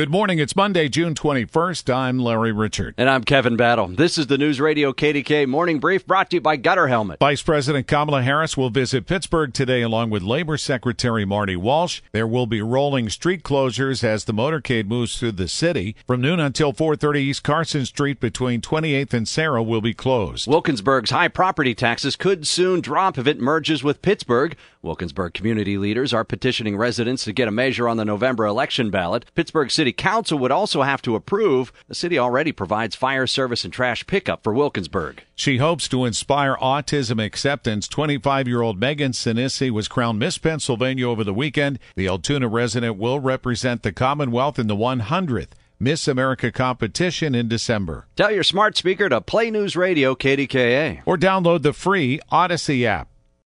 Good morning. It's Monday, June 21st. I'm Larry Richert. And I'm Kevin Battle. This is the News Radio KDKA Morning Brief brought to you by Gutter Helmet. Vice President Kamala Harris will visit Pittsburgh today along with Labor Secretary Marty Walsh. There will be rolling street closures as the motorcade moves through the city. From noon until 4:30 East Carson Street between 28th and Sarah will be closed. Wilkinsburg's high property taxes could soon drop if it merges with Pittsburgh. Wilkinsburg community leaders are petitioning residents to get a measure on the November election ballot. Pittsburgh City Council would also have to approve. The city already provides fire service and trash pickup for Wilkinsburg. She hopes to inspire autism acceptance. 25 year old Megan Sinisi was crowned Miss Pennsylvania over the weekend. The Altoona resident will represent the Commonwealth in the 100th Miss America competition in December. Tell your smart speaker to play News Radio KDKA or download the free Audacy app.